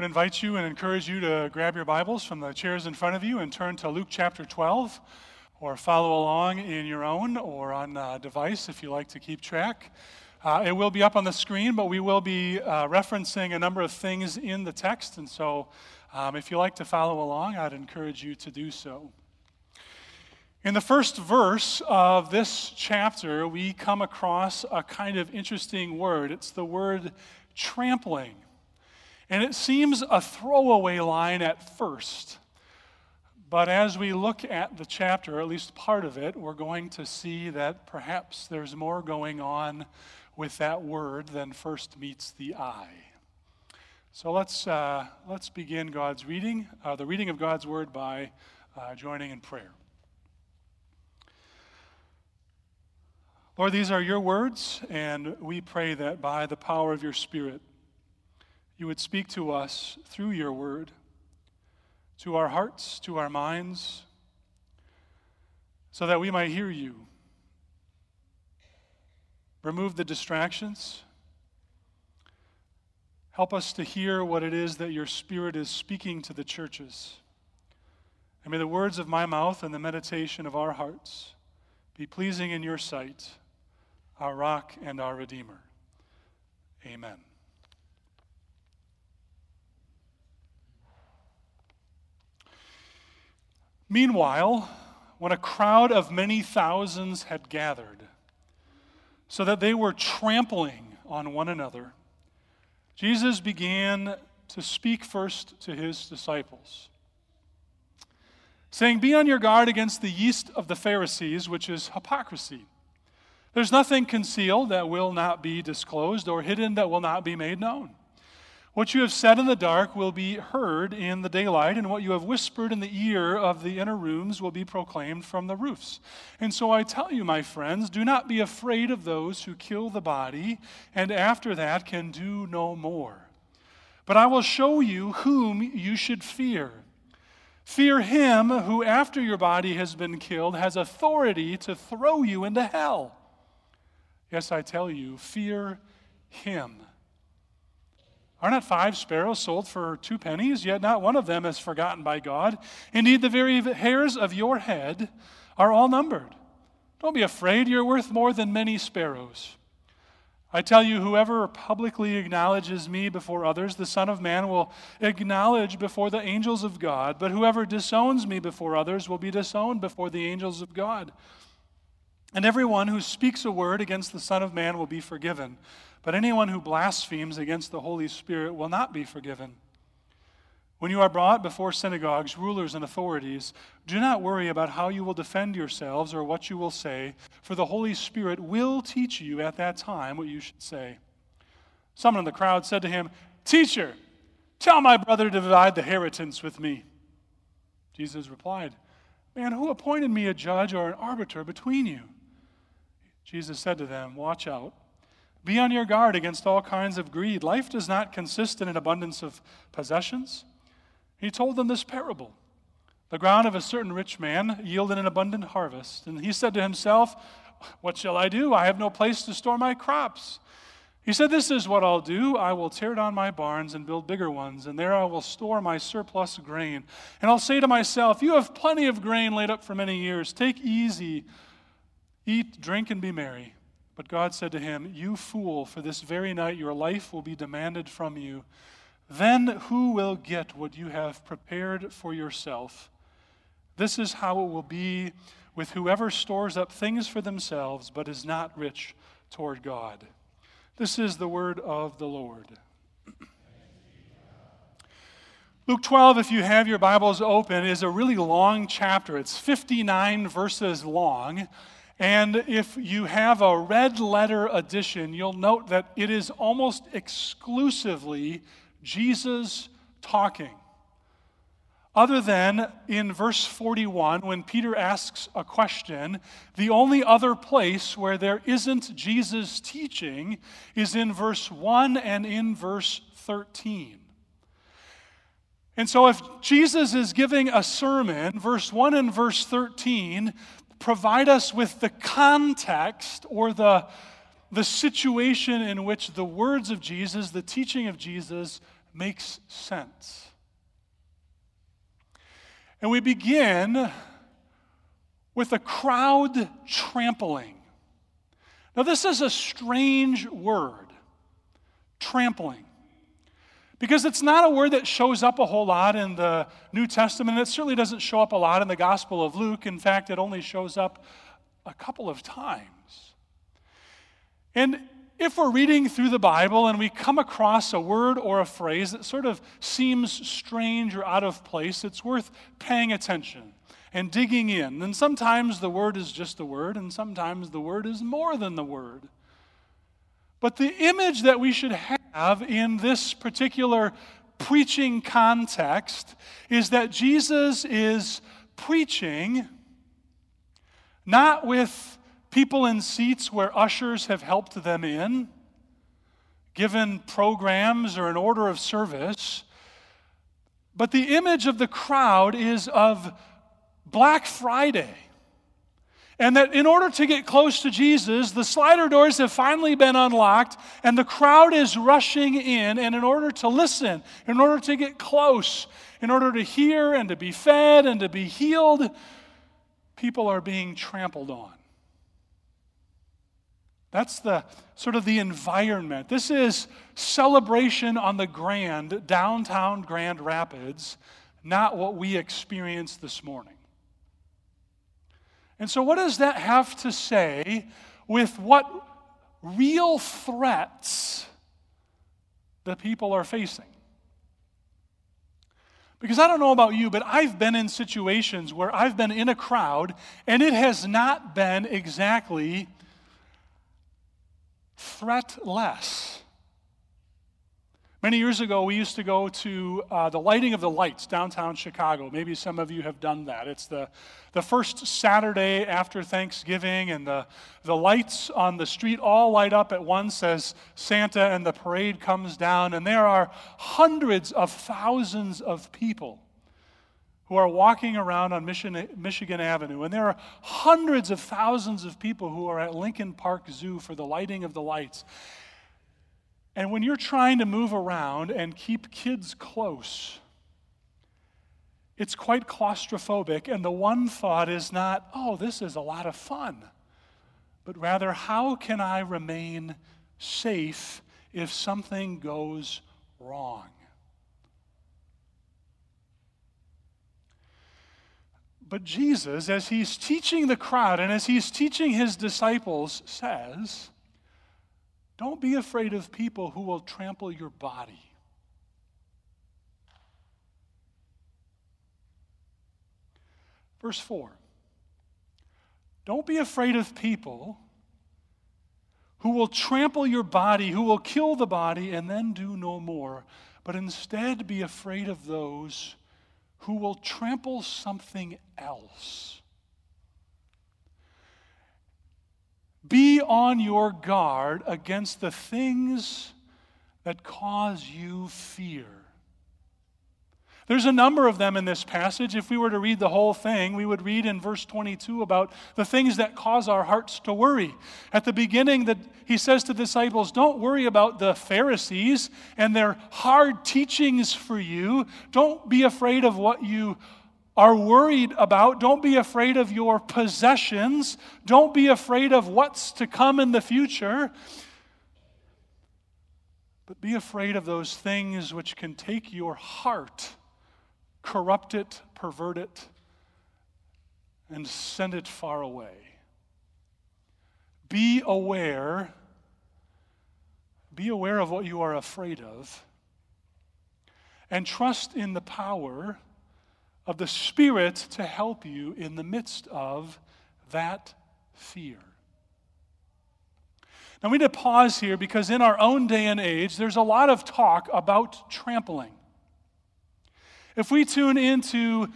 would invite you and encourage you to grab your Bibles from the chairs in front of you and turn to Luke chapter 12, or follow along in your own or on a device if you like to keep track. Uh, it will be up on the screen, but we will be uh, referencing a number of things in the text, and so um, if you like to follow along, I'd encourage you to do so. In the first verse of this chapter, we come across a kind of interesting word. It's the word trampling. And it seems a throwaway line at first. But as we look at the chapter, or at least part of it, we're going to see that perhaps there's more going on with that word than first meets the eye. So let's, uh, let's begin God's reading, uh, the reading of God's word by uh, joining in prayer. Lord, these are your words, and we pray that by the power of your Spirit, you would speak to us through your word, to our hearts, to our minds, so that we might hear you. Remove the distractions. Help us to hear what it is that your Spirit is speaking to the churches. And may the words of my mouth and the meditation of our hearts be pleasing in your sight, our rock and our Redeemer. Amen. Meanwhile, when a crowd of many thousands had gathered, so that they were trampling on one another, Jesus began to speak first to his disciples, saying, Be on your guard against the yeast of the Pharisees, which is hypocrisy. There's nothing concealed that will not be disclosed, or hidden that will not be made known. What you have said in the dark will be heard in the daylight, and what you have whispered in the ear of the inner rooms will be proclaimed from the roofs. And so I tell you, my friends, do not be afraid of those who kill the body, and after that can do no more. But I will show you whom you should fear. Fear him who, after your body has been killed, has authority to throw you into hell. Yes, I tell you, fear him. Are not five sparrows sold for two pennies? Yet not one of them is forgotten by God. Indeed, the very hairs of your head are all numbered. Don't be afraid, you're worth more than many sparrows. I tell you, whoever publicly acknowledges me before others, the Son of Man will acknowledge before the angels of God. But whoever disowns me before others will be disowned before the angels of God. And everyone who speaks a word against the Son of Man will be forgiven. But anyone who blasphemes against the Holy Spirit will not be forgiven. When you are brought before synagogues, rulers, and authorities, do not worry about how you will defend yourselves or what you will say, for the Holy Spirit will teach you at that time what you should say. Someone in the crowd said to him, Teacher, tell my brother to divide the inheritance with me. Jesus replied, Man, who appointed me a judge or an arbiter between you? Jesus said to them, Watch out be on your guard against all kinds of greed. Life does not consist in an abundance of possessions. He told them this parable. The ground of a certain rich man yielded an abundant harvest. And he said to himself, What shall I do? I have no place to store my crops. He said, This is what I'll do. I will tear down my barns and build bigger ones, and there I will store my surplus grain. And I'll say to myself, You have plenty of grain laid up for many years. Take easy, eat, drink, and be merry. But God said to him, You fool, for this very night your life will be demanded from you. Then who will get what you have prepared for yourself? This is how it will be with whoever stores up things for themselves, but is not rich toward God. This is the word of the Lord. Luke 12, if you have your Bibles open, is a really long chapter. It's 59 verses long. And if you have a red letter edition, you'll note that it is almost exclusively Jesus talking. Other than in verse 41, when Peter asks a question, the only other place where there isn't Jesus teaching is in verse 1 and in verse 13. And so, if Jesus is giving a sermon, verse 1 and verse 13 provide us with the context or the, the situation in which the words of Jesus, the teaching of Jesus, makes sense. And we begin with a crowd trampling. Now, this is a strange word, trampling. Because it's not a word that shows up a whole lot in the New Testament. It certainly doesn't show up a lot in the Gospel of Luke. In fact, it only shows up a couple of times. And if we're reading through the Bible and we come across a word or a phrase that sort of seems strange or out of place, it's worth paying attention and digging in. And sometimes the word is just the word, and sometimes the word is more than the word. But the image that we should have in this particular preaching context is that Jesus is preaching not with people in seats where ushers have helped them in, given programs or an order of service, but the image of the crowd is of Black Friday and that in order to get close to Jesus, the slider doors have finally been unlocked, and the crowd is rushing in. And in order to listen, in order to get close, in order to hear and to be fed and to be healed, people are being trampled on. That's the sort of the environment. This is celebration on the Grand, downtown Grand Rapids, not what we experienced this morning. And so, what does that have to say with what real threats the people are facing? Because I don't know about you, but I've been in situations where I've been in a crowd and it has not been exactly threatless. Many years ago, we used to go to uh, the lighting of the lights downtown Chicago. Maybe some of you have done that. It's the, the first Saturday after Thanksgiving, and the, the lights on the street all light up at once as Santa and the parade comes down. And there are hundreds of thousands of people who are walking around on Michigan, Michigan Avenue. And there are hundreds of thousands of people who are at Lincoln Park Zoo for the lighting of the lights. And when you're trying to move around and keep kids close, it's quite claustrophobic. And the one thought is not, oh, this is a lot of fun, but rather, how can I remain safe if something goes wrong? But Jesus, as he's teaching the crowd and as he's teaching his disciples, says, don't be afraid of people who will trample your body. Verse 4 Don't be afraid of people who will trample your body, who will kill the body, and then do no more, but instead be afraid of those who will trample something else. Be on your guard against the things that cause you fear. There's a number of them in this passage. If we were to read the whole thing, we would read in verse 22 about the things that cause our hearts to worry. At the beginning, that he says to disciples, Don't worry about the Pharisees and their hard teachings for you. Don't be afraid of what you are worried about, don't be afraid of your possessions. Don't be afraid of what's to come in the future. But be afraid of those things which can take your heart, corrupt it, pervert it, and send it far away. Be aware. Be aware of what you are afraid of. And trust in the power of the Spirit to help you in the midst of that fear. Now, we need to pause here because in our own day and age, there's a lot of talk about trampling. If we tune into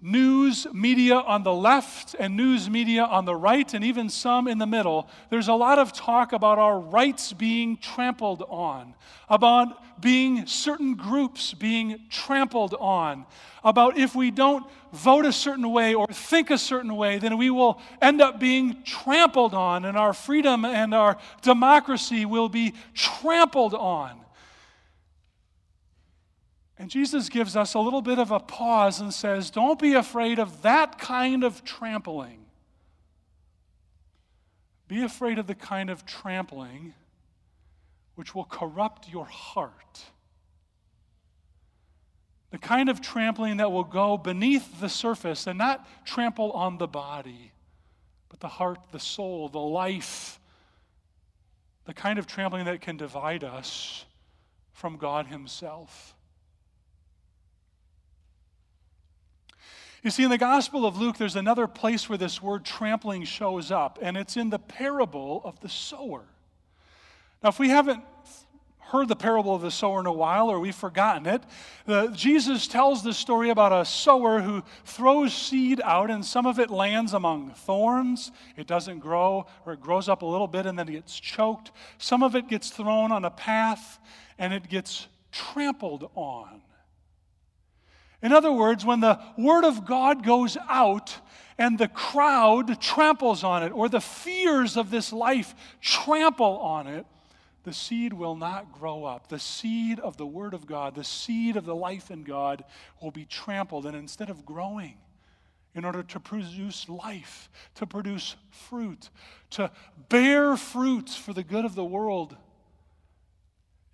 news media on the left and news media on the right, and even some in the middle, there's a lot of talk about our rights being trampled on, about being certain groups being trampled on, about if we don't vote a certain way or think a certain way, then we will end up being trampled on, and our freedom and our democracy will be trampled on. And Jesus gives us a little bit of a pause and says, Don't be afraid of that kind of trampling. Be afraid of the kind of trampling which will corrupt your heart. The kind of trampling that will go beneath the surface and not trample on the body, but the heart, the soul, the life. The kind of trampling that can divide us from God Himself. You see, in the Gospel of Luke, there's another place where this word trampling shows up, and it's in the parable of the sower. Now, if we haven't heard the parable of the sower in a while or we've forgotten it, Jesus tells this story about a sower who throws seed out, and some of it lands among thorns. It doesn't grow, or it grows up a little bit and then it gets choked. Some of it gets thrown on a path and it gets trampled on. In other words, when the Word of God goes out and the crowd tramples on it, or the fears of this life trample on it, the seed will not grow up. The seed of the Word of God, the seed of the life in God, will be trampled. And instead of growing, in order to produce life, to produce fruit, to bear fruits for the good of the world,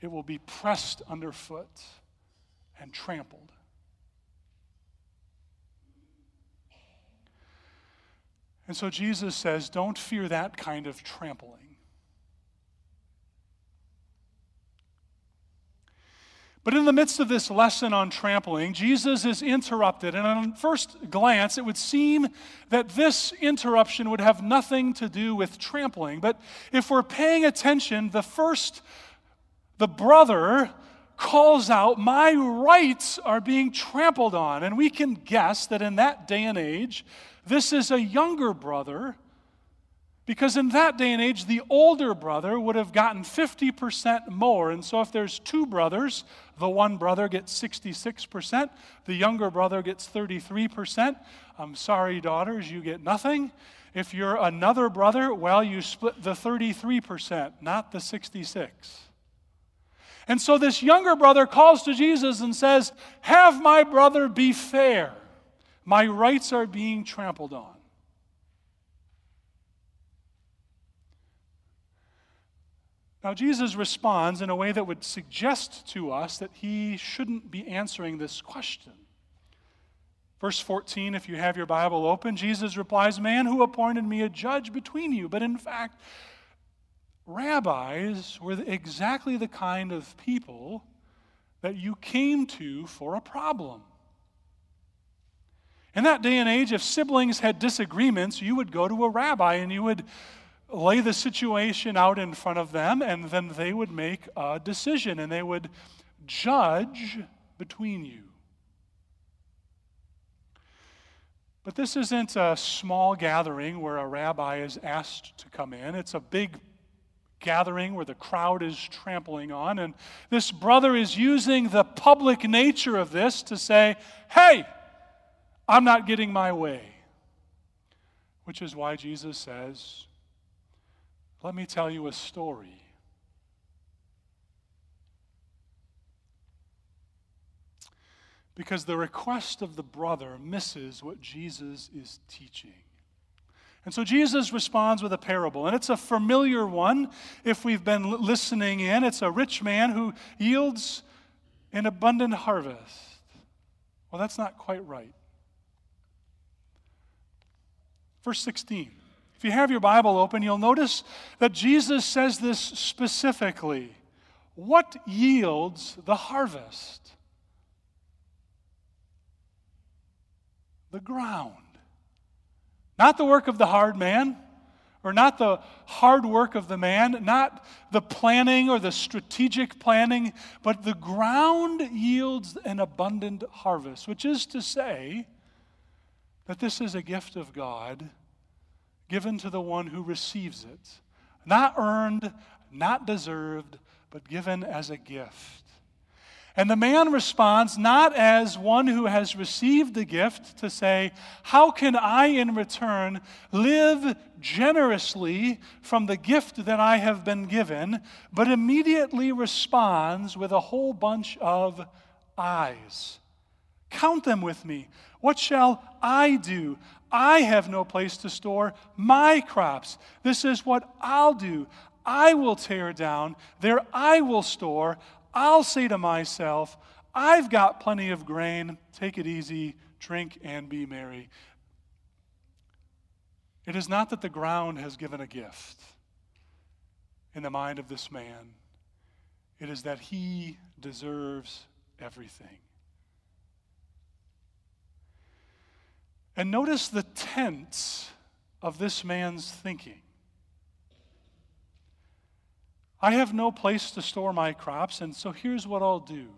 it will be pressed underfoot and trampled. And so Jesus says, don't fear that kind of trampling. But in the midst of this lesson on trampling, Jesus is interrupted. And on first glance, it would seem that this interruption would have nothing to do with trampling. But if we're paying attention, the first, the brother calls out, My rights are being trampled on. And we can guess that in that day and age, this is a younger brother because in that day and age, the older brother would have gotten 50% more. And so if there's two brothers, the one brother gets 66%, the younger brother gets 33%. I'm sorry, daughters, you get nothing. If you're another brother, well, you split the 33%, not the 66. And so this younger brother calls to Jesus and says, Have my brother be fair. My rights are being trampled on. Now, Jesus responds in a way that would suggest to us that he shouldn't be answering this question. Verse 14, if you have your Bible open, Jesus replies, Man, who appointed me a judge between you? But in fact, rabbis were exactly the kind of people that you came to for a problem. In that day and age, if siblings had disagreements, you would go to a rabbi and you would lay the situation out in front of them, and then they would make a decision and they would judge between you. But this isn't a small gathering where a rabbi is asked to come in. It's a big gathering where the crowd is trampling on. And this brother is using the public nature of this to say, hey, I'm not getting my way. Which is why Jesus says, Let me tell you a story. Because the request of the brother misses what Jesus is teaching. And so Jesus responds with a parable, and it's a familiar one if we've been listening in. It's a rich man who yields an abundant harvest. Well, that's not quite right. Verse 16. If you have your Bible open, you'll notice that Jesus says this specifically. What yields the harvest? The ground. Not the work of the hard man, or not the hard work of the man, not the planning or the strategic planning, but the ground yields an abundant harvest, which is to say, that this is a gift of God given to the one who receives it. Not earned, not deserved, but given as a gift. And the man responds not as one who has received the gift to say, How can I in return live generously from the gift that I have been given? but immediately responds with a whole bunch of I's. Count them with me. What shall I do? I have no place to store my crops. This is what I'll do. I will tear down, there I will store. I'll say to myself, I've got plenty of grain. Take it easy, drink and be merry. It is not that the ground has given a gift in the mind of this man, it is that he deserves everything. And notice the tense of this man's thinking. I have no place to store my crops, and so here's what I'll do.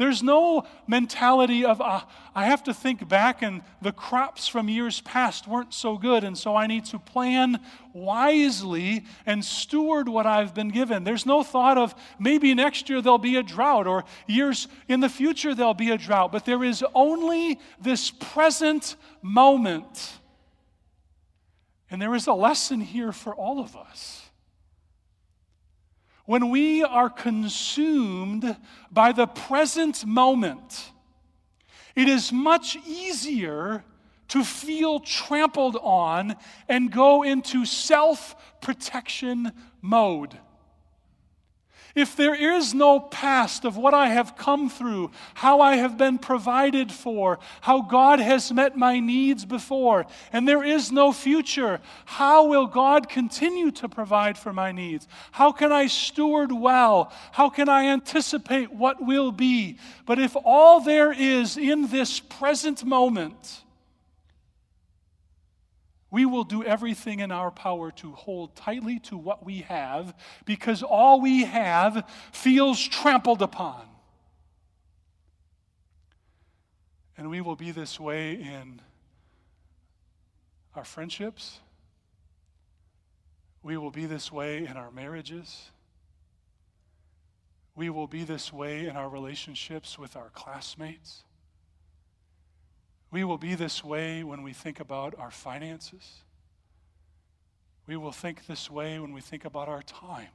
There's no mentality of, uh, I have to think back, and the crops from years past weren't so good, and so I need to plan wisely and steward what I've been given. There's no thought of maybe next year there'll be a drought, or years in the future there'll be a drought, but there is only this present moment. And there is a lesson here for all of us. When we are consumed by the present moment, it is much easier to feel trampled on and go into self protection mode. If there is no past of what I have come through, how I have been provided for, how God has met my needs before, and there is no future, how will God continue to provide for my needs? How can I steward well? How can I anticipate what will be? But if all there is in this present moment, we will do everything in our power to hold tightly to what we have because all we have feels trampled upon. And we will be this way in our friendships. We will be this way in our marriages. We will be this way in our relationships with our classmates. We will be this way when we think about our finances. We will think this way when we think about our time.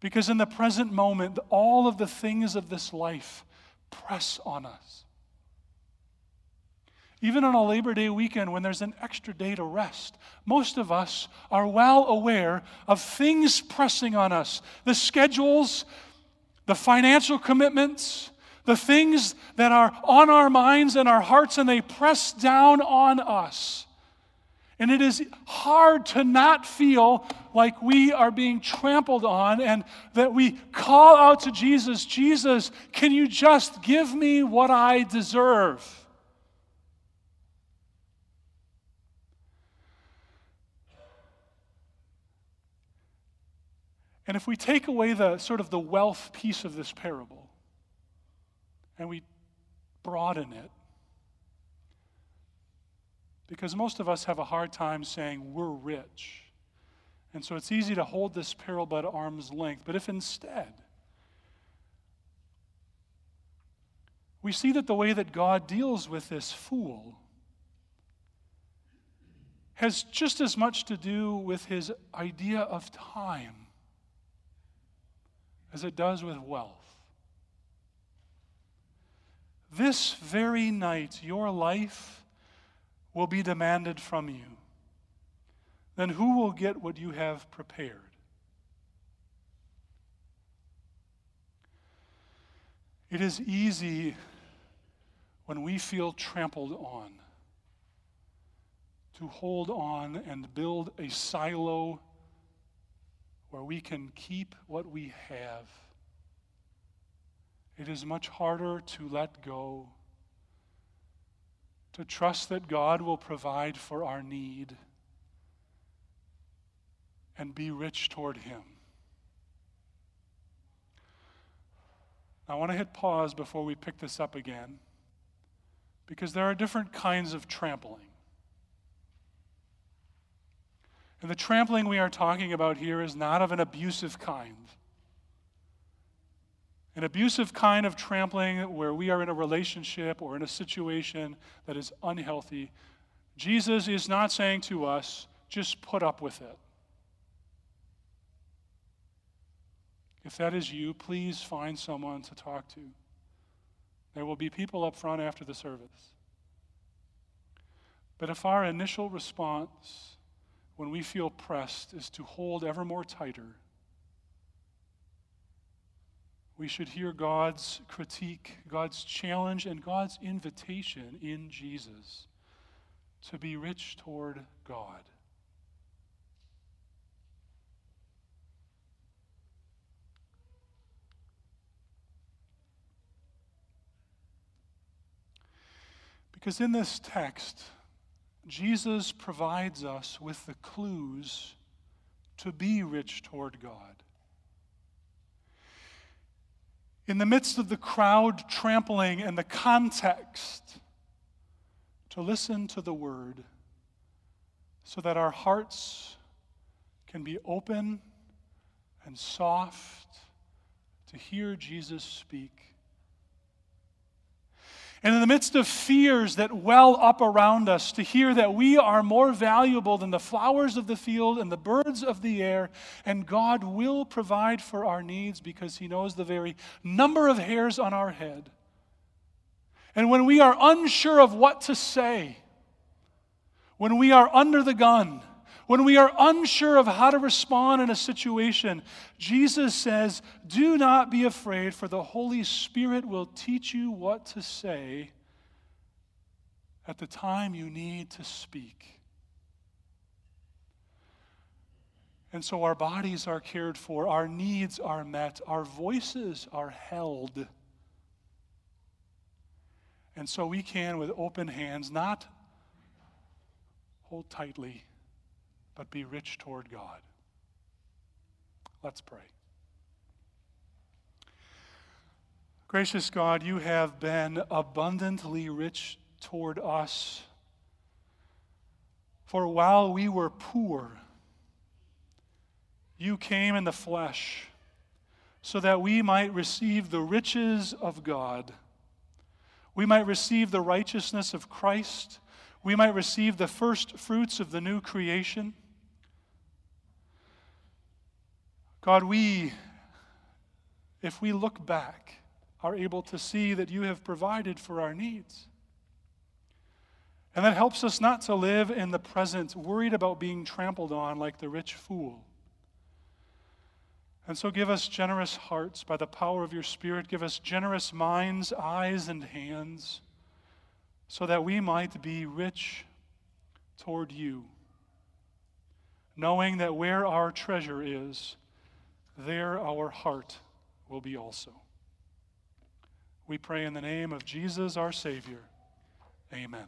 Because in the present moment, all of the things of this life press on us. Even on a Labor Day weekend when there's an extra day to rest, most of us are well aware of things pressing on us the schedules, the financial commitments, the things that are on our minds and our hearts, and they press down on us. And it is hard to not feel like we are being trampled on and that we call out to Jesus, Jesus, can you just give me what I deserve? And if we take away the sort of the wealth piece of this parable, and we broaden it. Because most of us have a hard time saying we're rich. And so it's easy to hold this parable at arm's length. But if instead we see that the way that God deals with this fool has just as much to do with his idea of time as it does with wealth. This very night, your life will be demanded from you. Then who will get what you have prepared? It is easy when we feel trampled on to hold on and build a silo where we can keep what we have it is much harder to let go, to trust that God will provide for our need and be rich toward Him. I want to hit pause before we pick this up again because there are different kinds of trampling. And the trampling we are talking about here is not of an abusive kind. An abusive kind of trampling where we are in a relationship or in a situation that is unhealthy, Jesus is not saying to us, just put up with it. If that is you, please find someone to talk to. There will be people up front after the service. But if our initial response when we feel pressed is to hold ever more tighter, we should hear God's critique, God's challenge, and God's invitation in Jesus to be rich toward God. Because in this text, Jesus provides us with the clues to be rich toward God. In the midst of the crowd trampling and the context, to listen to the word so that our hearts can be open and soft to hear Jesus speak and in the midst of fears that well up around us, to hear that we are more valuable than the flowers of the field and the birds of the air, and God will provide for our needs because He knows the very number of hairs on our head. And when we are unsure of what to say, when we are under the gun, when we are unsure of how to respond in a situation, Jesus says, Do not be afraid, for the Holy Spirit will teach you what to say at the time you need to speak. And so our bodies are cared for, our needs are met, our voices are held. And so we can, with open hands, not hold tightly but be rich toward God. Let's pray. Gracious God, you have been abundantly rich toward us. For while we were poor, you came in the flesh so that we might receive the riches of God. We might receive the righteousness of Christ. We might receive the first fruits of the new creation. God, we, if we look back, are able to see that you have provided for our needs. And that helps us not to live in the present, worried about being trampled on like the rich fool. And so give us generous hearts by the power of your Spirit. Give us generous minds, eyes, and hands, so that we might be rich toward you, knowing that where our treasure is, there our heart will be also. We pray in the name of Jesus, our Savior. Amen.